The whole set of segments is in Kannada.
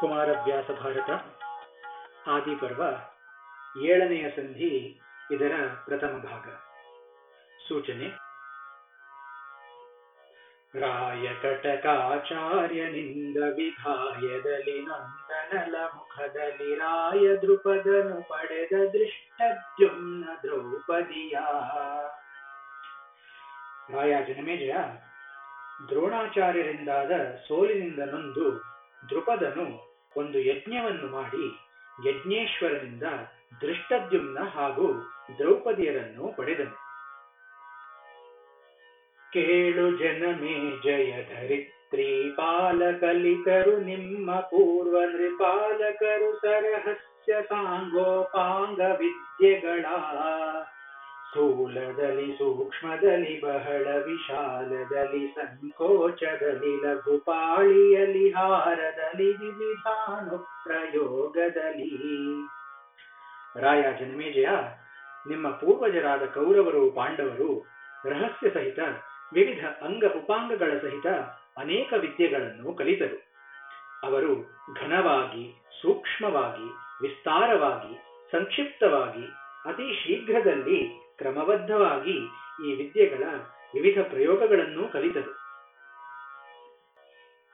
ಕುಮಾರವ್ಯಾಸ ಭಾರತ ಆದಿಪರ್ವ ಏಳನೆಯ ಸಂಧಿ ಇದರ ಪ್ರಥಮ ಭಾಗ ಸೂಚನೆ ರಾಯಕಟಕಾಚಾರ್ಯನಿಂದ ವಿಧಾಯದಲ್ಲಿ ನಂದನಲ ಮುಖದಲ್ಲಿ ರಾಯ ದೃಪದನು ಪಡೆದ ದೃಷ್ಟದ್ಯುಮ್ನ ದ್ರೌಪದಿಯ. ರಾಯ ಜನಮೇಜಯ ದ್ರೋಣಾಚಾರ್ಯರಿಂದಾದ ಸೋಲಿನಿಂದ ನೊಂದು ದೃಪದನು ಒಂದು ಯಜ್ಞವನ್ನು ಮಾಡಿ ಯಜ್ಞೇಶ್ವರನಿಂದ ದೃಷ್ಟದ್ಯುಮ್ನ ಹಾಗೂ ದ್ರೌಪದಿಯರನ್ನು ಪಡೆದನು. ಕೇಳು ಜನಮೇ ಜಯ ಧರಿತ್ರಿ ಪಾಲಕಲಿತರು ನಿಮ್ಮ ಪೂರ್ವ ನೃಪಾಲಕರು ಸರಹಸ್ಯ ಸಾಂಗೋಪಾಂಗ ವಿದ್ಯೆಗಳ ಸ್ಥೂಲದಲ್ಲಿ, ಸೂಕ್ಷ್ಮದಲ್ಲಿ, ಬಹಳ ವಿಶಾಲದಲ್ಲಿ, ಸಂಕೋಚದಲ್ಲಿ, ಲಘುಪಾಳಿಯಲ್ಲಿ, ಹಾರದಲ್ಲಿ, ವಿವಿಧಾನು ಪ್ರಯೋಗದಲ್ಲಿ. ರಾಯ ಜನ್ಮೇಜಯ ನಿಮ್ಮ ಪೂರ್ವಜರಾದ ಕೌರವರು, ಪಾಂಡವರು ರಹಸ್ಯ ಸಹಿತ ವಿವಿಧ ಅಂಗ ಉಪಾಂಗಗಳ ಸಹಿತ ಅನೇಕ ವಿದ್ಯೆಗಳನ್ನು ಕಲಿತರು. ಅವರು ಘನವಾಗಿ, ಸೂಕ್ಷ್ಮವಾಗಿ, ವಿಸ್ತಾರವಾಗಿ, ಸಂಕ್ಷಿಪ್ತವಾಗಿ, ಅತಿ ಶೀಘ್ರದಲ್ಲಿ ಕ್ರಮಬದ್ಧವಾಗಿ ಈ ವಿದ್ಯೆಗಳ ವಿವಿಧ ಪ್ರಯೋಗಗಳನ್ನು ಕಲಿತರು.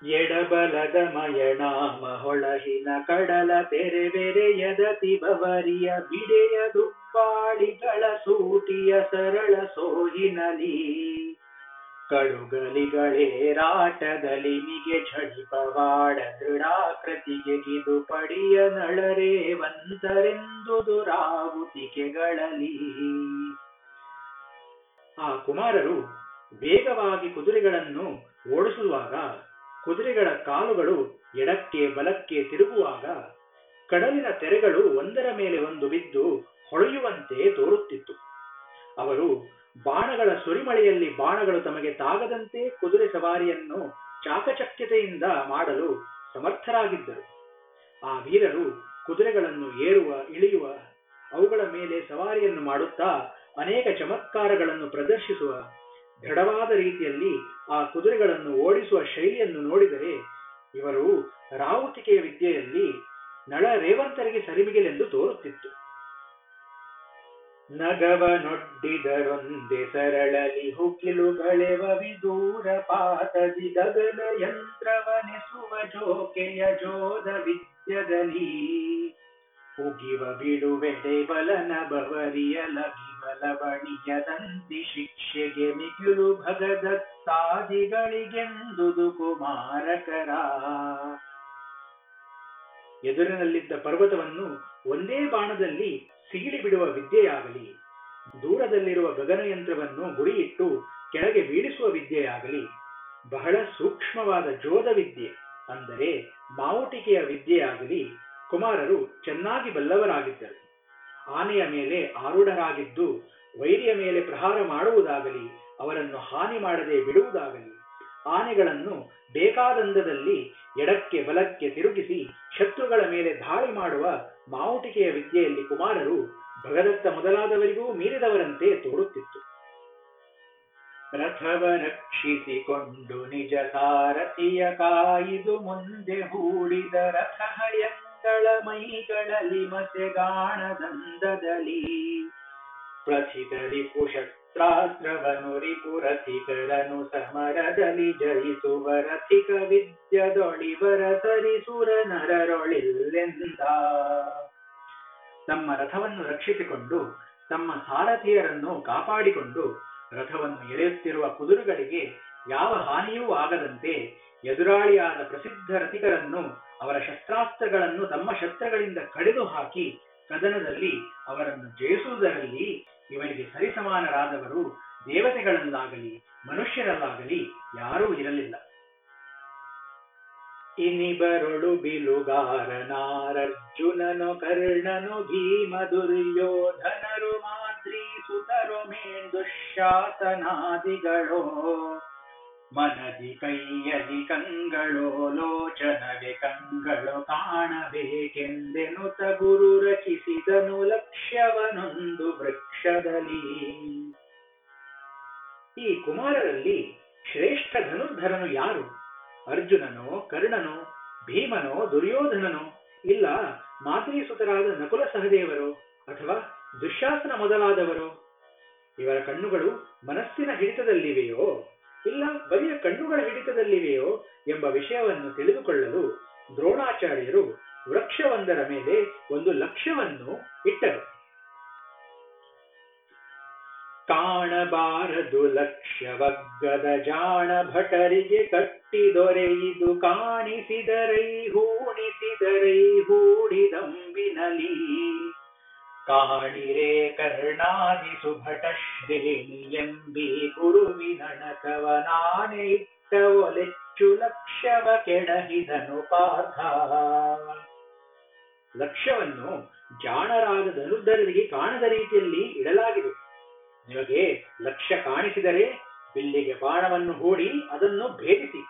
ಎಡಬಲದ ಮಯಣಾಮ ಹೊಳಹಿನ ಕಡಲ ತೆರೆವೆರೆಯದತಿ ಬವರಿಯ ಬಿಡೆಯ ದುಪ್ಪಾಳಿಗಳ ಸೂಟಿಯ ಸರಳ ಸೋಹಿನಲಿ. ಕಡುಗಲಿಗಳೇ ರಾಟದಲ್ಲಿ ಮಿಗೆ ಝಡಿಪವಾಡ ದೃಢಾಕೃತಿಗೆ ಗಿದು ಪಡಿಯ ನಳರೇವಂತರೆಂದು ದುರಾಹುತಿಕೆಗಳಲ್ಲಿ ಆ ಕುಮಾರರು ವೇಗವಾಗಿ ಕುದುರೆಗಳನ್ನು ಓಡಿಸುವಾಗ ಕುದುರೆಗಳ ಕಾಲುಗಳು ಎಡಕ್ಕೆ ಬಲಕ್ಕೆ ತಿರುಗುವಾಗ ಕಡಲಿನ ತೆರೆಗಳು ಒಂದರ ಮೇಲೆ ಒಂದು ಬಿದ್ದು ಹೊಳೆಯುವಂತೆ ತೋರುತ್ತಿತ್ತು. ಅವರು ಬಾಣಗಳ ಸುರಿಮಳೆಯಲ್ಲಿ ಬಾಣಗಳು ತಮಗೆ ತಾಗದಂತೆ ಕುದುರೆ ಸವಾರಿಯನ್ನು ಚಾಕಚಕ್ಯತೆಯಿಂದ ಮಾಡಲು ಸಮರ್ಥರಾಗಿದ್ದರು. ಆ ವೀರರು ಕುದುರೆಗಳನ್ನು ಏರುವ, ಇಳಿಯುವ, ಅವುಗಳ ಮೇಲೆ ಸವಾರಿಯನ್ನು ಮಾಡುತ್ತಾ ಅನೇಕ ಚಮತ್ಕಾರಗಳನ್ನು ಪ್ರದರ್ಶಿಸುವ, ದೃಢವಾದ ರೀತಿಯಲ್ಲಿ ಆ ಕುದುರೆಗಳನ್ನು ಓಡಿಸುವ ಶೈಲಿಯನ್ನು ನೋಡಿದರೆ ಇವರು ರಾವುತಿಕೆಯ ವಿದ್ಯೆಯಲ್ಲಿ ನಳ ರೇವಂತರಿಗೆ ಸರಿಮಿಗಿಲೆಂದು ತೋರುತ್ತಿತ್ತು. ನಗವನೊಡ್ಡಿದರೊಂದೆ ಸರಳಲಿ ಹುಕಿಲುಗಳೆವ ವಿದೂರ ಪಾತದಿ ಗಗನ ಯಂತ್ರವನಿಸುವ ಜೋಕೆಯ ಜೋದ ವಿದ್ಯದಲ್ಲಿ ಉಗಿವ ಬಿಡುವೆಡೆ ಬಲನ ಬವರಿಯ ಲಗಿಬಲ ಬಣಿಯದಂತಿ ಶಿಕ್ಷೆಗೆ ಮಿಗಿಲು ಭಗದತ್ತಾದಿಗಳಿಗೆಂದುದು ಕುಮಾರಕರ. ಎದುರಿನಲ್ಲಿದ್ದ ಪರ್ವತವನ್ನು ಒಂದೇ ಬಾಣದಲ್ಲಿ ಸಿಗಿಡಿ ಬಿಡುವ ವಿದ್ಯೆಯಾಗಲಿ, ದೂರದಲ್ಲಿರುವ ಗಗನಯಂತ್ರವನ್ನು ಗುರಿಯಿಟ್ಟು ಕೆಳಗೆ ಬೀಳಿಸುವ ವಿದ್ಯೆಯಾಗಲಿ, ಬಹಳ ಸೂಕ್ಷ್ಮವಾದ ಜೋದ ವಿದ್ಯೆ ಅಂದರೆ ಮಾವುಟಿಕೆಯ ವಿದ್ಯೆಯಾಗಲಿ ಕುಮಾರರು ಚೆನ್ನಾಗಿ ಬಲ್ಲವರಾಗಿದ್ದರು. ಆನೆಯ ಮೇಲೆ ಆರೂಢರಾಗಿದ್ದು ವೈರಿಯ ಮೇಲೆ ಪ್ರಹಾರ ಮಾಡುವುದಾಗಲಿ ಅವರನ್ನು ಹಾನಿ ಮಾಡದೆ ಬಿಡುವುದಾಗಲಿ ಆನೆಗಳನ್ನು ಬೇಕಾದಂದದಲ್ಲಿ ಎಡಕ್ಕೆ ಬಲಕ್ಕೆ ತಿರುಗಿಸಿ ಶತ್ರುಗಳ ಮೇಲೆ ದಾಳಿ ಮಾಡುವ ಮಾವುಟಿಕೆಯ ವಿದ್ಯೆಯಲ್ಲಿ ಕುಮಾರರು ಭಗದತ್ತ ಮೊದಲಾದವರಿಗೂ ಮೀರಿದವರಂತೆ ತೋರುತ್ತಿತ್ತು. ರಥವ ರಕ್ಷಿಸಿಕೊಂಡು ನಿಜ ಸಾರಥಿಯ ಕಾಯಿದು ಮುಂದೆ ಹೂಡಿದ ರಥ ಹಯಂಗಳ ಮೈಗಳಲ್ಲಿ ಮಸೆಗಾಣದಂದದಲ್ಲಿ ಪ್ರಥಿತರಿ ಪುಷತ್ರಾಸ್ತ್ರವನು ರಿಪುರಥಿಕರನು ಸಮರದಲ್ಲಿ ಜಯಿಸುವ ರಥಿಕ ವಿದ್ಯದೊಳಿವರ ಸರಿಸುರ ನರರೊಳಿಲ್ಲೆಂದ. ತಮ್ಮ ರಥವನ್ನು ರಕ್ಷಿಸಿಕೊಂಡು ತಮ್ಮ ಸಾರಥಿಯರನ್ನು ಕಾಪಾಡಿಕೊಂಡು, ರಥವನ್ನು ಎಳೆಯುತ್ತಿರುವ ಕುದುರುಗಳಿಗೆ ಯಾವ ಹಾನಿಯೂ ಆಗದಂತೆ ಎದುರಾಳಿಯಾದ ಪ್ರಸಿದ್ಧ ರಥಿಕರನ್ನು, ಅವರ ಶಸ್ತ್ರಾಸ್ತ್ರಗಳನ್ನು ತಮ್ಮ ಶಸ್ತ್ರಗಳಿಂದ ಕಡಿದು ಹಾಕಿ, ಕದನದಲ್ಲಿ ಅವರನ್ನು ಜಯಿಸುವುದರಲ್ಲಿ ಇವರಿಗೆ ಸರಿಸಮಾನರಾದವರು ದೇವತೆಗಳಲ್ಲಾಗಲಿ ಮನುಷ್ಯರಲ್ಲಾಗಲಿ ಯಾರೂ ಇರಲಿಲ್ಲ. ಇನಿಬರೊಳು ಬಿಲುಗಾರನಾರರ್ಜುನನು ಕರ್ಣನು ಭೀಮ ದುರ್ಯೋಧನರು ಮಾದ್ರಿ ಸುತರು ಮೇಂದುಶಾಸನಾದಿಗಳೋ. ಮನದಿ ಕೈಯಲಿ ಕಂಗಳು ಲೋಚನವೆ ಕಂಗಳು ಕಾಣಬೇಕೆಂದೆನು ಗುರು ರಚಿಸಿದನು ಲಕ್ಷ್ಯವನೊಂದು ವೃಕ್ಷದಲ್ಲಿ. ಈ ಕುಮಾರರಲ್ಲಿ ಶ್ರೇಷ್ಠ ಧನುರ್ಧರನು ಯಾರು? ಅರ್ಜುನನೋ, ಕರ್ಣನೋ, ಭೀಮನೋ, ದುರ್ಯೋಧನನೋ, ಇಲ್ಲ ಮಾತೃಸುತರಾದ ನಕುಲ ಸಹದೇವರು ಅಥವಾ ದುಶ್ಯಾಸನ ಮೊದಲಾದವರು? ಇವರ ಕಣ್ಣುಗಳು ಮನಸ್ಸಿನ ಹಿಡಿತದಲ್ಲಿವೆಯೋ? ಇಲ್ಲ ಬರಿಯ ಕಣ್ಣುಗಳ ಹಿಡಿತದಲ್ಲಿವೆಯೋ ಎಂಬ ವಿಷಯವನ್ನು ತಿಳಿದುಕೊಳ್ಳಲು ದ್ರೋಣಾಚಾರ್ಯರು ವೃಕ್ಷವೊಂದರ ಮೇಲೆ ಒಂದು ಲಕ್ಷ್ಯವನ್ನು ಇಟ್ಟರು. ಕಾಣಬಾರದು ಲಕ್ಷ್ಯವಗ್ಗದ ಜಾಣ ಭಟರಿಗೆ ಕಟ್ಟಿದೊರೆಯಿದು ಕಾಣಿಸಿದರೈ ಹೂಣಿಸಿದರೈ ಹೂಡಿದಂಬಿನಲಿ ಕಾಣಿರೆ ಕರ್ಣಾದಿ ಸುಭಟ ಶ್ರೇಣಿ ಎಂಬಿ ಕುರುವಿನಣಕವನಾಣೆ ಇಟ್ಟ ಒಲೆಚ್ಚು ಲಕ್ಷ್ಯವ ಕೆಡಹಿದನು ಪಾರ್ಥ. ಲಕ್ಷ್ಯವನ್ನು ಜಾಣರಾದ ಧನುದ್ಧರಿಗೆ ಕಾಣದ ರೀತಿಯಲ್ಲಿ ಇಡಲಾಗಿದೆ. ನಿಮಗೆ ಲಕ್ಷ್ಯ ಕಾಣಿಸಿದರೆ ಬಿಲ್ಲಿಗೆ ಬಾಣವನ್ನು ಹೂಡಿ ಅದನ್ನು ಭೇದಿಸಿ.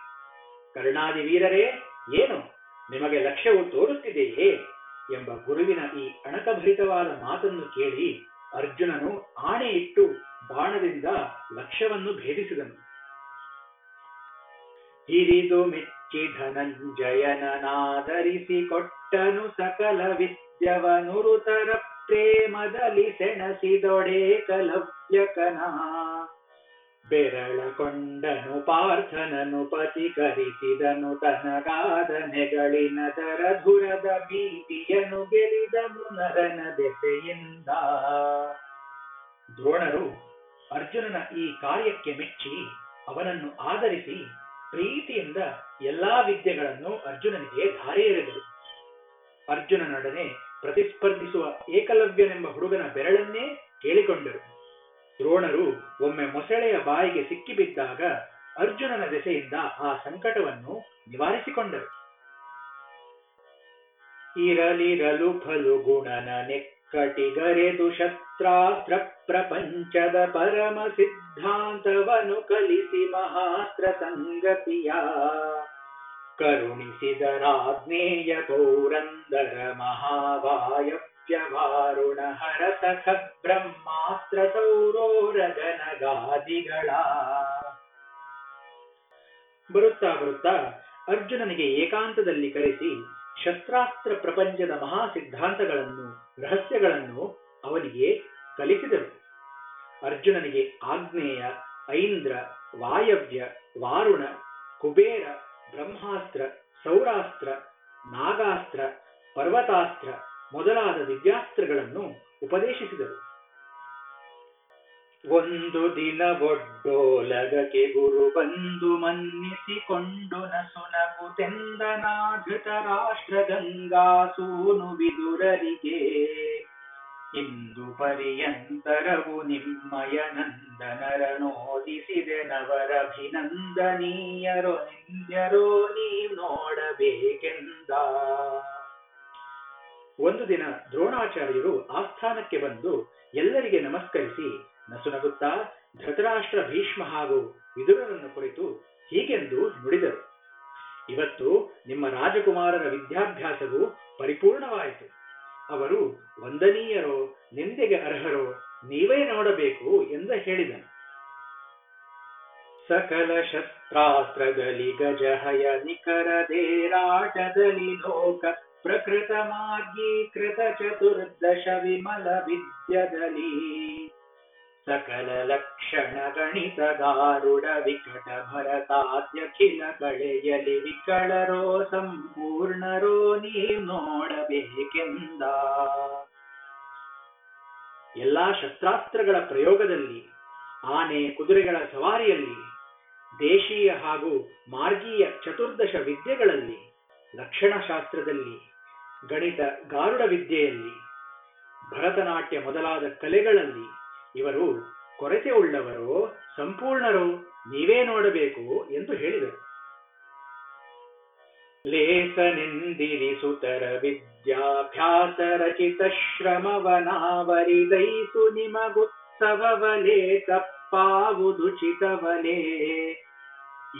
ಕರ್ಣಾದಿ ವೀರರೇ, ಏನು ನಿಮಗೆ ಲಕ್ಷ್ಯವು ತೋರುತ್ತಿದೆಯೇ? ಎಂಬ ಗುರುವಿನ ಈ ಅಣಕಭರಿತವಾದ ಮಾತನ್ನು ಕೇಳಿ ಅರ್ಜುನನು ಆಣೆ ಇಟ್ಟು ಬಾಣದಿಂದ ಲಕ್ಷ್ಯವನ್ನು ಭೇದಿಸಿದನು. ಹಿರಿದು ಮೆಚ್ಚಿ ಧನಂಜಯನನಾದರಿಸಿ ಕೊಟ್ಟನು ಸಕಲ ವಿದ್ಯವನುರುತರ ಪ್ರೇಮದಲ್ಲಿ ಸೆಣಸಿದೊಡೆ ಕಲವ್ಯಕನ ಬೆರಳ ಪಾರ್ಥನನು ಪತಿ ಕರಿಸಿದನು ತನಗಾದ ನೆಗಳಿನ ದರಧುರದ ಭೀತಿಯನ್ನು ಗೆಲಿದನು ನರನ ದೆಸೆಯಿಂದ. ದ್ರೋಣರು ಅರ್ಜುನನ ಈ ಕಾರ್ಯಕ್ಕೆ ಮೆಚ್ಚಿ ಅವನನ್ನು ಆದರಿಸಿ ಪ್ರೀತಿಯಿಂದ ಎಲ್ಲಾ ವಿದ್ಯೆಗಳನ್ನು ಅರ್ಜುನನಿಗೆ ಧಾರೆ ಎರೆದರು ಅರ್ಜುನನೊಡನೆ ಪ್ರತಿಸ್ಪರ್ಧಿಸುವ ಏಕಲವ್ಯನೆಂಬ ಹುಡುಗನ ಬೆರಳನ್ನೇ ಕೇಳಿಕೊಂಡರು. ದ್ರೋಣರು ಒಮ್ಮೆ ಮೊಸಳೆಯ ಬಾಯಿಗೆ ಸಿಕ್ಕಿಬಿದ್ದಾಗ ಅರ್ಜುನನ ದೆಸೆಯಿಂದ ಆ ಸಂಕಟವನ್ನು ನಿವಾರಿಸಿಕೊಂಡರು. ಇರಲಿರಲು ಫಲು ಗುಣನ ನೆಕ್ಕಟಿಗರೆದು ಶಸ್ತ್ರಾಸ್ತ್ರ ಪ್ರಪಂಚದ ಪರಮ ಸಿದ್ಧಾಂತವನು ಕಲಿಸಿ ಮಹಾಸ್ತ್ರ ಸಂಗತಿಯ. ಕರುಣಿಸಿದರಾಜ್ಞೇಯ ಪೌರಂದರ ಮಹಾವಾಯವ್ಯವಾರುಣ ಹರಸಖ ಬ್ರಹ್ಮಾಸ್ತ್ರ ಸೌರೋರಗನಗಾದಿಗಳ ಬರುತ್ತಾ ಬರುತ್ತಾ ಅರ್ಜುನನಿಗೆ ಏಕಾಂತದಲ್ಲಿ ಕರೆಸಿ ಶಸ್ತ್ರಾಸ್ತ್ರ ಪ್ರಪಂಚದ ಮಹಾ ಸಿದ್ಧಾಂತಗಳನ್ನು ರಹಸ್ಯಗಳನ್ನು ಅವನಿಗೆ ಕಲಿಸಿದರು. ಅರ್ಜುನನಿಗೆ ಆಗ್ನೇಯ ಐಂದ್ರ, ವಾಯವ್ಯ, ವಾರುಣ, ಕುಬೇರ, ಬ್ರಹ್ಮಾಸ್ತ್ರ, ಸೌರಾಸ್ತ್ರ, ನಾಗಾಸ್ತ್ರ, ಪರ್ವತಾಸ್ತ್ರ ಮೊದಲಾದ ದಿವ್ಯಾಸ್ತ್ರಗಳನ್ನು ಉಪದೇಶಿಸಿದರು. ಒಂದು ದಿನ ಒಡ್ಡೋಲಗಕ್ಕೆ ಗುರು ಬಂದು ಮನ್ನಿಸಿಕೊಂಡು ನಾಗೃತ ರಾಷ್ಟ್ರ ಗಂಗಾಸೂನು ವಿದುರರಿಗೆ ಇಂದು ಪರ್ಯಂತರವು ನಿಮ್ಮಯ ನಂದನರನೋದಿಸಿದೆ ನವರಭಿನಂದನೀಯರೋ, ನಿಂದ್ಯರೋ ನೀ ನೋಡಬೇಕೆಂದ. ಒಂದು ದಿನ ದ್ರೋಣಾಚಾರ್ಯರು ಆಸ್ಥಾನಕ್ಕೆ ಬಂದು ಎಲ್ಲರಿಗೆ ನಮಸ್ಕರಿಸಿ ನಸುನಗುತ್ತಾ ಧೃತರಾಷ್ಟ್ರ ಭೀಷ್ಮ ಹಾಗೂ ವಿದುರನನ್ನು ಕುರಿತು ಹೀಗೆಂದು ನುಡಿದರು. ಇವತ್ತು ನಿಮ್ಮ ರಾಜಕುಮಾರರ ವಿದ್ಯಾಭ್ಯಾಸವು ಪರಿಪೂರ್ಣವಾಯಿತು. ಅವರು ವಂದನೀಯರೋ, ನಿಂದೆಗೆ ಅರ್ಹರೋ, ನೀವೇ ನೋಡಬೇಕು ಎಂದು ಹೇಳಿದನು. ಸಕಲ ಶಸ್ತ್ರಾಸ್ತ್ರದಲ್ಲಿ ಗಜಹಯ ನಿಖರದೇರಾಟದಲ್ಲಿ ಲೋಕ ಪ್ರಕೃತ ಮಾರ್ಗೀಕೃತ ಚತುರ್ದಶ ವಿಮಲ ವಿದ್ಯದಲ್ಲಿ ಕಳೆಯಲಿ ವಿಕಳರೋ ಸಂಪೂರ್ಣರೋ ನೀ ನೋಡಬೇಕೆಂದ. ಎಲ್ಲಾ ಶಸ್ತ್ರಾಸ್ತ್ರಗಳ ಪ್ರಯೋಗದಲ್ಲಿ, ಆನೆ ಕುದುರೆಗಳ ಸವಾರಿಯಲ್ಲಿ, ದೇಶೀಯ ಹಾಗೂ ಮಾರ್ಗೀಯ ಚತುರ್ದಶ ವಿದ್ಯೆಗಳಲ್ಲಿ, ಲಕ್ಷಣಶಾಸ್ತ್ರದಲ್ಲಿ, ಗಣಿತ ಗಾರುಡ ವಿದ್ಯೆಯಲ್ಲಿ, ಭರತನಾಟ್ಯ ಮೊದಲಾದ ಕಲೆಗಳಲ್ಲಿ ಇವರು ಕೊರತೆ ಉಳ್ಳವರು, ಸಂಪೂರ್ಣರು, ನೀವೇ ನೋಡಬೇಕು ಎಂದು ಹೇಳಿದರು. ಲೇಸನೆಂದಿರಿಸುತರ ವಿದ್ಯಾಭ್ಯಾಸ ರಚಿತ ಶ್ರಮವನಾವರಿದೈಸು ನಿಮಗುತ್ಸವವಲೇ ತಪ್ಪಾವುದುಚಿತವಲೇ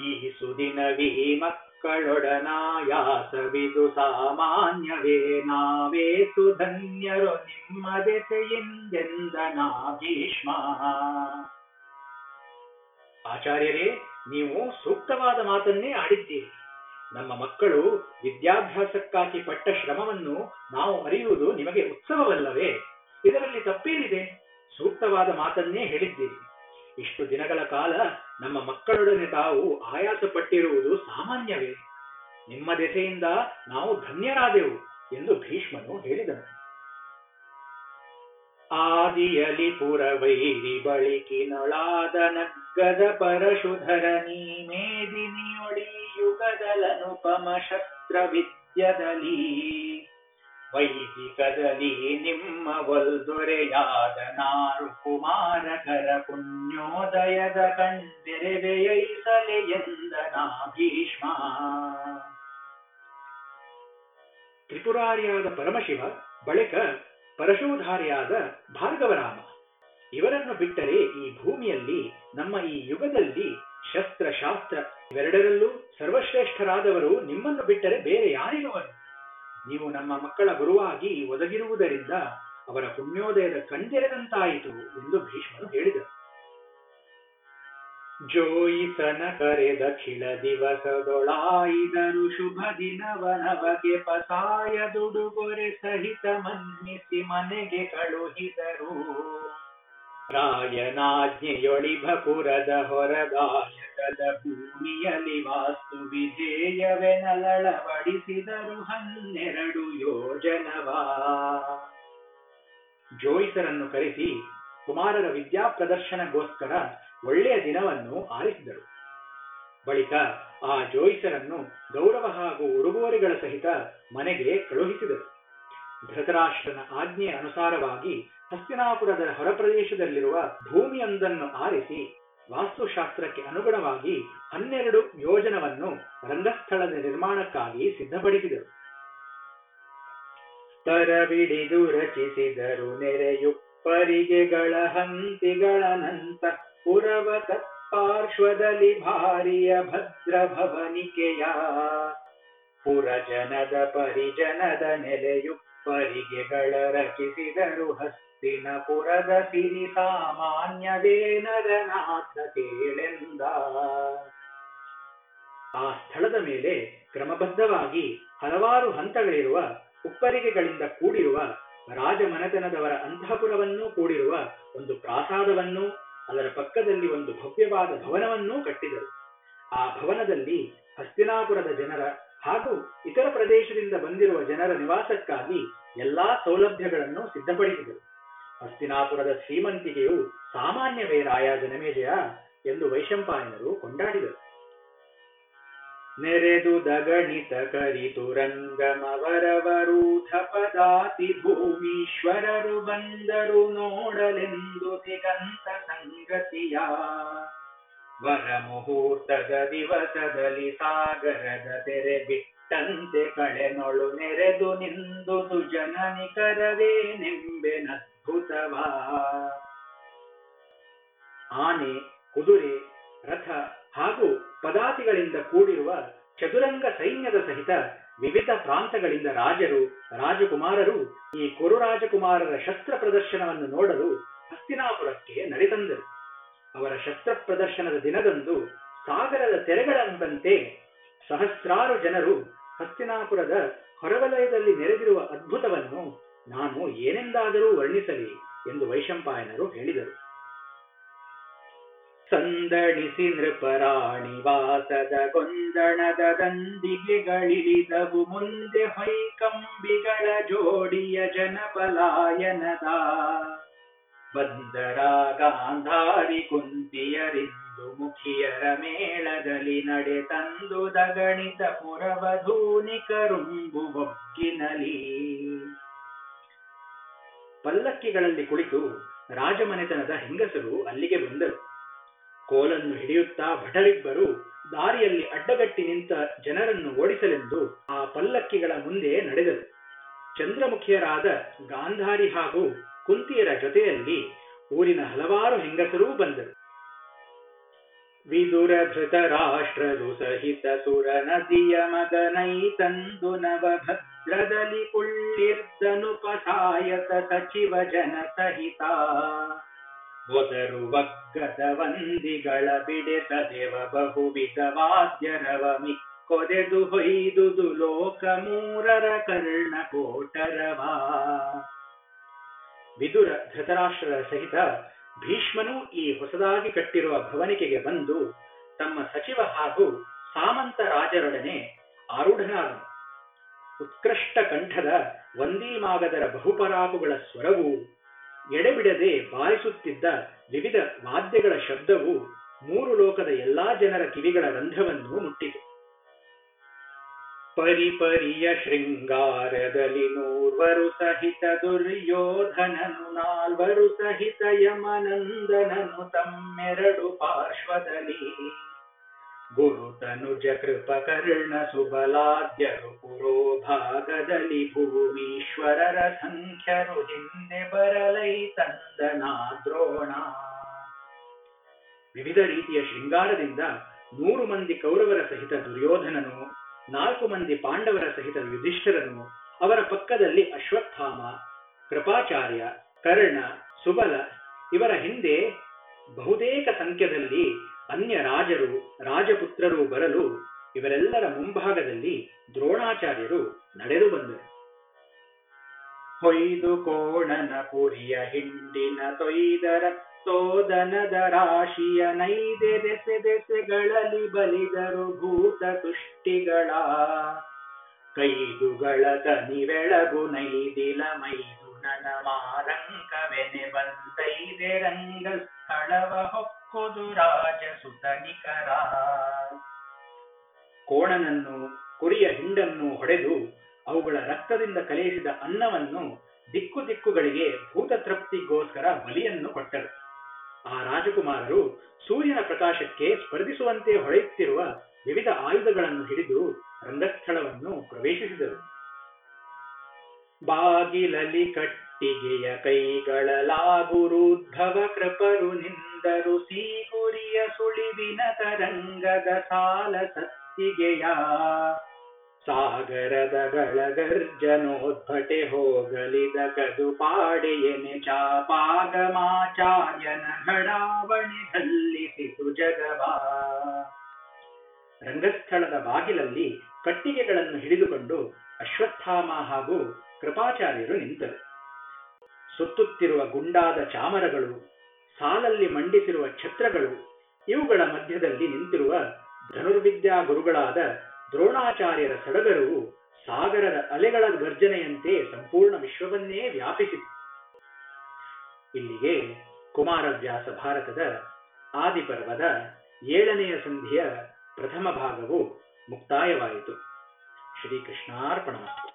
ಈ ಸುದಿನವಿ ಮಕ್ಕಳ ಮಕ್ಕಳೊಡನಾಯಾಸವಿದು ಸಾಮಾನ್ಯವೇ. ನಾವೇ ಸುಧನ್ಯರು ನಿಮ್ಮ ದೆಸೆಯಿಂದೆಂದನಾ ಭೀಷ್ಮ ಆಚಾರ್ಯರೇ, ನೀವು ಸೂಕ್ತವಾದ ಮಾತನ್ನೇ ಆಡಿದ್ದೀರಿ. ನಮ್ಮ ಮಕ್ಕಳು ವಿದ್ಯಾಭ್ಯಾಸಕ್ಕಾಗಿ ಪಟ್ಟ ಶ್ರಮವನ್ನು ನಾವು ಅರಿಯುವುದು ನಿಮಗೆ ಉತ್ಸವವಲ್ಲವೇ? ಇದರಲ್ಲಿ ತಪ್ಪೇನಿದೆ? ಸೂಕ್ತವಾದ ಮಾತನ್ನೇ ಹೇಳಿದ್ದೀರಿ. ಇಷ್ಟು ದಿನಗಳ ಕಾಲ ನಮ್ಮ ಮಕ್ಕಳೊಡನೆ ತಾವು ಆಯಾಸ ಪಟ್ಟಿರುವುದು ಸಾಮಾನ್ಯವೇ. ನಿಮ್ಮ ದೆಸೆಯಿಂದ ನಾವು ಧನ್ಯರಾದೆವು ಎಂದು ಭೀಷ್ಮನು ಹೇಳಿದನು. ಆದಿಯಲಿ ಪುರವೈರಿ ಬಳಿಕಿನೊಳಾದ ನಗ್ಗದ ಪರಶುಧರ ನೀ ಮೇದಿನಿಯೊಳಿ ಯುಗದಲನುಪಮ ಶಸ್ತ್ರ ವಿದ್ಯದಲ್ಲಿ ವೈದಿಕದಲ್ಲಿ ನಿಮ್ಮ ಒಲ್ದೊರೆಯಾದ ನಾರು ಕುಮಾರಕರ ಪುಣ್ಯೋದಯದ ಕಣ್ತೆರೆವೆಯೈಸಲೆ ಎಂದನಾ ಭೀಷ್ಮ ತ್ರಿಪುರಾರಿಯಾದ ಪರಮಶಿವ, ಬಳಿಕ ಪರಶುಧಾರಿಯಾದ ಭಾರ್ಗವರಾಮ. ಇವರನ್ನು ಬಿಟ್ಟರೆ ಈ ಭೂಮಿಯಲ್ಲಿ ನಮ್ಮ ಈ ಯುಗದಲ್ಲಿ ಶಸ್ತ್ರ ಶಾಸ್ತ್ರ ಇವೆರಡರಲ್ಲೂ ಸರ್ವಶ್ರೇಷ್ಠರಾದವರು ನಿಮ್ಮನ್ನು ಬಿಟ್ಟರೆ ಬೇರೆ ಯಾರಿರುವರು ನೀವು ನಮ್ಮ ಮಕ್ಕಳ ಗುರುವಾಗಿ ಒದಗಿರುವುದರಿಂದ ಅವರ ಪುಣ್ಯೋದಯದ ಕಣ್ತೆರೆದಂತಾಯಿತು ಎಂದು ಭೀಷ್ಮನು ಹೇಳಿದರು. ಜೋಯಿಸನ ಕರೆದ ಖಿಳ ದಿವಸದೊಳಾಯಿದರು ಶುಭ ದಿನವನವಗೆ ಪಸಾಯ ದುಡುಗೊರೆ ಸಹಿತ ಮನ್ನಿಸಿ ಮನೆಗೆ ಕಳುಹಿದರು. ರಾಯನಾಜ್ಞೆಯೊಳಿಭಪುರದ ಹೊರದಾಯಕದ ಭೂಮಿಯಲ್ಲಿ ವಾಸ್ತು ವಿಧೇಯವೆನಲಳವಡಿಸಿದರು ಹನ್ನೆರಡು ಯೋಜನವಾ. ಜೋಯಿಸರನ್ನು ಕರೆಸಿ ಕುಮಾರರ ವಿದ್ಯಾ ಪ್ರದರ್ಶನಗೋಸ್ಕರ ಒಳ್ಳೆಯ ದಿನವನ್ನು ಆರಿಸಿದರು. ಬಳಿಕ ಆ ಜೋಯಿಸರನ್ನು ಗೌರವ ಹಾಗೂ ಉಡುಗೊರೆಗಳ ಸಹಿತ ಮನೆಗೆ ಕಳುಹಿಸಿದರು. ಧೃತರಾಷ್ಟ್ರನ ಆಜ್ಞೆಯ ಅನುಸಾರವಾಗಿ ಹಸ್ತಿನಾಪುರದ ಹೊರಪ್ರದೇಶದಲ್ಲಿರುವ ಭೂಮಿಯೊಂದನ್ನು ಆರಿಸಿ ವಾಸ್ತುಶಾಸ್ತ್ರಕ್ಕೆ ಅನುಗುಣವಾಗಿ ಹನ್ನೆರಡು ಯೋಜನವನ್ನು ರಂಗಸ್ಥಳದ ನಿರ್ಮಾಣಕ್ಕಾಗಿ ಸಿದ್ಧಪಡಿಸಿದರು. ತರಬಿಡಿದು ರಚಿಸಿದರು ನೆರೆಯುಪ್ಪರಿಗೆಗಳ ಹಂತಿಗಳನಂತ ಪುರವ ತತ್ಪಾರ್ಶ್ವದಲ್ಲಿ ಭಾರಿಯ ಭದ್ರ ಭವನಿಕೆಯ ಪುರಜನದ ಪರಿಜನದ ನೆಲೆಯುಪ್ಪರಿಗೆಗಳ ರಚಿಸಿದರು ಹಸ್ತಿನ ಪುರದ ಸಿರಿ ಸಾಮಾನ್ಯವೇನರನಾಥ ಕೇಳೆಂದ. ಆ ಸ್ಥಳದ ಮೇಲೆ ಕ್ರಮಬದ್ಧವಾಗಿ ಹಲವಾರು ಹಂತಗಳಿರುವ ಉಪ್ಪರಿಗೆಗಳಿಂದ ಕೂಡಿರುವ ರಾಜಮನೆತನದವರ ಅಂತಃಪುರವನ್ನೂ ಕೂಡಿರುವ ಒಂದು ಪ್ರಾಸಾದವನ್ನೂ ಅದರ ಪಕ್ಕದಲ್ಲಿ ಒಂದು ಭವ್ಯವಾದ ಭವನವನ್ನೂ ಕಟ್ಟಿದರು. ಆ ಭವನದಲ್ಲಿ ಹಸ್ತಿನಾಪುರದ ಜನರ ಹಾಗೂ ಇತರ ಪ್ರದೇಶದಿಂದ ಬಂದಿರುವ ಜನರ ನಿವಾಸಕ್ಕಾಗಿ ಎಲ್ಲಾ ಸೌಲಭ್ಯಗಳನ್ನು ಸಿದ್ಧಪಡಿಸಿದರು. ಹಸ್ತಿನಾಪುರದ ಶ್ರೀಮಂತಿಕೆಯು ಸಾಮಾನ್ಯವೇ ರಾಯ ಜನಮೇಜಯ ಎಂದು ವೈಶಂಪಾಯನರು ಕೊಂಡಾಡಿದರು. ನೆರೆದು ದಗಣಿತ ಕರಿತು ರಂಗಮವರವರೂಢ ಪದಾತಿ ಭೂಮೀಶ್ವರರು ಬಂದರು ನೋಡಲೆಂದು ದಿಗಂತ ಸಂಗತಿಯ. ವರ ಮುಹೂರ್ತದ ದಿವಸದಲ್ಲಿ ಸಾಗರದ ತೆರೆ ಬಿಟ್ಟಂತೆ ಕಳೆನೊಳು ನೆರೆದು ನಿಂದುದು ಆನೆ, ಕುದುರೆ, ರಥ ಹಾಗೂ ಪದಾತಿಗಳಿಂದ ಕೂಡಿರುವ ಚದುರಂಗ ಸೈನ್ಯದ ಸಹಿತ ವಿವಿಧ ಪ್ರಾಂತಗಳಿಂದ ರಾಜರು, ರಾಜಕುಮಾರರು ಈ ಕುರುರಾಜಕುಮಾರರ ಶಸ್ತ್ರ ಪ್ರದರ್ಶನವನ್ನು ನೋಡಲು ಹಸ್ತಿನಾಪುರಕ್ಕೆ ನಡೆತಂದರು. ಅವರ ಶಸ್ತ್ರ ಪ್ರದರ್ಶನದ ದಿನದಂದು ಸಾಗರದ ತೆರೆಗಳಂದಂತೆ ಸಹಸ್ರಾರು ಜನರು ಹಸ್ತಿನಾಪುರದ ಹೊರವಲಯದಲ್ಲಿ ನೆರೆದಿರುವ ಅದ್ಭುತವನ್ನು ನಾನು ಏನೆಂದಾದರೂ ವರ್ಣಿಸಲಿ ಎಂದು ವೈಶಂಪಾಯನರು ಹೇಳಿದರು. ಸಂದಣಿಸಿ ನೃಪರಾಣಿ ವಾಸದ ಗೊಂದಣದ ದಂದಿಗೆಗಳಿಳಿದವು ಮುಂದೆ ಹೊಯ್ಕಂಬಿಗಳ ಜೋಡಿಯ ಜನಪಲಾಯನದ. ಬಂದರ ಗಾಂಧಾರಿ ಕುಂತಿಯರಿಂದು ಮುಖಿಯರ ಮೇಳದಲ್ಲಿ ನಡೆ ತಂದು ದಗಣಿತ ಪುರವಧೂನಿಕರುಂಬು ಒಗ್ಗಿನಲಿ. ಪಲ್ಲಕ್ಕಿಗಳಲ್ಲಿ ಕುಳಿತು ರಾಜಮನೆತನದ ಹೆಂಗಸರು ಅಲ್ಲಿಗೆ ಬಂದರು. ಕೋಲನ್ನು ಹಿಡಿಯುತ್ತಾ ಭಟರಿಬ್ಬರು ದಾರಿಯಲ್ಲಿ ಅಡ್ಡಗಟ್ಟಿ ನಿಂತ ಜನರನ್ನು ಓಡಿಸಲೆಂದು ಆ ಪಲ್ಲಕ್ಕಿಗಳ ಮುಂದೆ ನಡೆದರು. ಚಂದ್ರಮುಖಿಯರಾದ ಗಾಂಧಾರಿ ಹಾಗೂ ಕುಂತಿಯರ ಜೊತೆಯಲ್ಲಿ ಊರಿನ ಹಲವಾರು ಹೆಂಗಸರೂ ಬಂದರು. ವಿದುರ ಧೃತರಾಷ್ಟ್ರರು ಸಹಿತ ಸುರ ನದಿಯ ಮಗನೈ ಭದ್ರದಲಿ ನವಭದ್ರದಲ್ಲಿ ಕುಳ್ಳಿರ್ದನುಪಸಾಯತ ಸಚಿವ ಜನ ಸಹಿತ ವಗ್ಗದ ವಂದಿಗಳ ಬಿಡೆಸದೆವ ಬಹುವಿಧ ವಾದ್ಯರವ ಕೊದೆದು ಹೊಯ್ದುದು ಲೋಕ ಮೂರರ ಕರ್ಣ ಕೋಟರವಾ ವಿದುರ ಧೃತರಾಷ್ಟ್ರರ ಸಹಿತ ಭೀಷ್ಮನು ಈ ಹೊಸದಾಗಿ ಕಟ್ಟಿರುವ ಭವನಿಕೆಗೆ ಬಂದು ತಮ್ಮ ಸಚಿವ ಹಾಗೂ ಸಾಮಂತ ರಾಜರೊಡನೆ ಆರೂಢನಾದನು. ಉತ್ಕೃಷ್ಟ ಕಂಠದ ವಂದೀಮಾಗದರ ಬಹುಪರಾಪುಗಳ ಸ್ವರವು ಎಡೆಬಿಡದೆ ಬಾರಿಸುತ್ತಿದ್ದ ವಿವಿಧ ವಾದ್ಯಗಳ ಶಬ್ದವು ಮೂರು ಲೋಕದ ಎಲ್ಲಾ ಜನರ ಕಿವಿಗಳ ರಂಧ್ರವನ್ನು ಮುಟ್ಟಿತು. ಪರಿಪರಿಯ ಶೃಂಗಾರದಲ್ಲಿ ನೂರ್ವರು ಸಹಿತ ದುರ್ಯೋಧನನು, ನಾಲ್ವರು ಸಹಿತ ಯಮನಂದನನು, ತಮ್ಮೆರಡು ಪಾರ್ಶ್ವದಲ್ಲಿ. ಗುರುತನುಜ ಕೃಪಕರ್ಣ ಸುಬಲಾದ್ಯರು, ಪುರೋಭಾಗದಲ್ಲಿ ಭೂಮೀಶ್ವರರ ಸಂಖ್ಯರು, ಹಿಂದೆ ಬರಲೈ ತಂದನಾ ದ್ರೋಣ ವಿವಿಧ ರೀತಿಯ ಶೃಂಗಾರದಿಂದ ನೂರು ಮಂದಿ ಕೌರವರ ಸಹಿತ ದುರ್ಯೋಧನನು ನಾಲ್ಕು ಮಂದಿ ಪಾಂಡವರ ಸಹಿತ ಯುಧಿಷ್ಠರನು ಅವರ ಪಕ್ಕದಲ್ಲಿ ಅಶ್ವತ್ಥಾಮ, ಕೃಪಾಚಾರ್ಯ, ಕರ್ಣ, ಸುಬಲ ಇವರ ಹಿಂದೆ ಬಹುತೇಕ ಸಂಖ್ಯದಲ್ಲಿ ಅನ್ಯ ರಾಜರು ರಾಜಪುತ್ರರು ಬರಲು ಇವರೆಲ್ಲರ ಮುಂಭಾಗದಲ್ಲಿ ದ್ರೋಣಾಚಾರ್ಯರು ನಡೆದು ಬಂದರು. ಹೊಯ್ದು ಕೋಣನ ಪುರಿಯ ಹಿಂಡಿನ ತೊಯ್ದರ ತೋದನದ ರಾಶಿಯ ನೈದೆ ದೆಸೆ ದೆಸೆಗಳಲ್ಲಿ ಬಲಿದರು ಭೂತ ತುಷ್ಟಿಗಳ. ಕೈದುಗಳ ತನಿವೆಳಗು ನೈದಿಲ ಮೈದು ನನ ಮಾರಂಕವೆನೆ ಬಂತೈದೆ ರಂಗ ಸ್ಥಳವ ಹೊಕ್ಕುದು ರಾಜ ಸುತನಿಕರ. ಕೋಣನನ್ನು ಕುರಿಯ ಹಿಂಡನ್ನು ಹೊಡೆದು ಅವುಗಳ ರಕ್ತದಿಂದ ಕಲೆಯಿಸಿದ ಅನ್ನವನ್ನು ದಿಕ್ಕು ದಿಕ್ಕುಗಳಿಗೆ ಭೂತ ತೃಪ್ತಿಗೋಸ್ಕರ ಬಲಿಯನ್ನು ಕೊಟ್ಟರು. ಆ ರಾಜಕುಮಾರರು ಸೂರ್ಯನ ಪ್ರಕಾಶಕ್ಕೆ ಸ್ಪರ್ಧಿಸುವಂತೆ ಹೊಳೆಯುತ್ತಿರುವ ವಿವಿಧ ಆಯುಧಗಳನ್ನು ಹಿಡಿದು ರಂಗಸ್ಥಳವನ್ನು ಪ್ರವೇಶಿಸಿದರು. ಬಾಗಿಲಲಿ ಕಟ್ಟಿಗೆಯ ಕೈಗಳಲಾಗುರುದ್ಭವ ಕೃಪರು ನಿಂದರು. ಸೀಗುರಿಯ ಸುಳಿವಿನ ತರಂಗದ ಸಾಲ ಸತ್ತಿಗೆಯ ಸಾಗರದ ಗಳಗರ್ಜನೋದ್ಭಟೆ ಹೋಗಲಿದ ಕದು ಪಾಡೆಯನೆ ಚಾಪಾಗಮಾಚಾರ್ಯನ ಘಡಾವಣೆ ಸಲ್ಲಿಸಿತು ಜಗವಾ. ರಂಗಸ್ಥಳದ ಬಾಗಿಲಲ್ಲಿ ಕಟ್ಟಿಗೆಗಳನ್ನು ಹಿಡಿದುಕೊಂಡು ಅಶ್ವತ್ಥಾಮ ಹಾಗೂ ಕೃಪಾಚಾರ್ಯರು ನಿಂತರು. ಸುತ್ತುತ್ತಿರುವ ಗುಂಡಾದ ಚಾಮರಗಳು, ಸಾಲಲ್ಲಿ ಮಂಡಿಸಿರುವ ಛತ್ರಗಳು, ಇವುಗಳ ಮಧ್ಯದಲ್ಲಿ ನಿಂತಿರುವ ಧನುರ್ವಿದ್ಯಾ ಗುರುಗಳಾದ ದ್ರೋಣಾಚಾರ್ಯರ ಸಡಗರು ಸಾಗರದ ಅಲೆಗಳ ಗರ್ಜನೆಯಂತೆ ಸಂಪೂರ್ಣ ವಿಶ್ವವನ್ನೇ ವ್ಯಾಪಿಸಿತು. ಇಲ್ಲಿಗೆ ಕುಮಾರವ್ಯಾಸ ಭಾರತದ ಆದಿಪರ್ವದ ಏಳನೆಯ ಸಂಧಿಯ ಪ್ರಥಮ ಭಾಗವು ಮುಕ್ತಾಯವಾಯಿತು. ಶ್ರೀಕೃಷ್ಣಾರ್ಪಣಮಸ್ತು